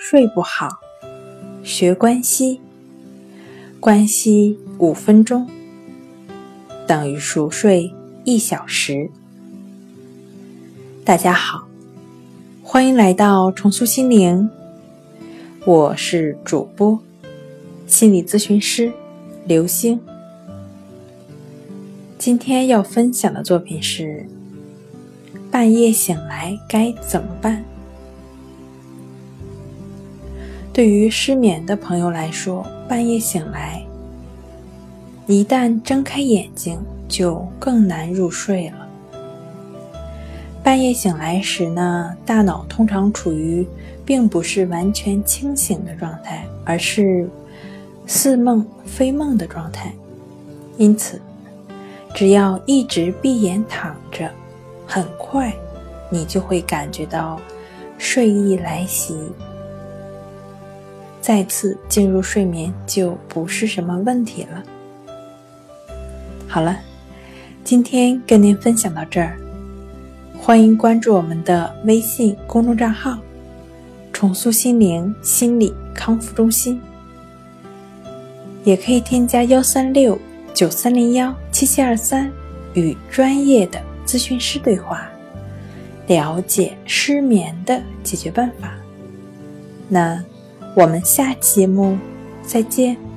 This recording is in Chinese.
睡不好，学关息，关息五分钟等于熟睡一小时。大家好，欢迎来到重塑心灵，我是主播心理咨询师刘星。今天要分享的作品是：半夜醒来该怎么办？对于失眠的朋友来说，半夜醒来，一旦睁开眼睛，就更难入睡了。半夜醒来时呢，大脑通常处于并不是完全清醒的状态，而是似梦非梦的状态。因此，只要一直闭眼躺着，很快你就会感觉到睡意来袭。再次进入睡眠就不是什么问题了。好了，今天跟您分享到这儿，欢迎关注我们的微信公众账号“重塑心灵心理康复中心”，也可以添加幺三六九三零幺七七二三与专业的咨询师对话，了解失眠的解决办法。那。我们下期节目再见。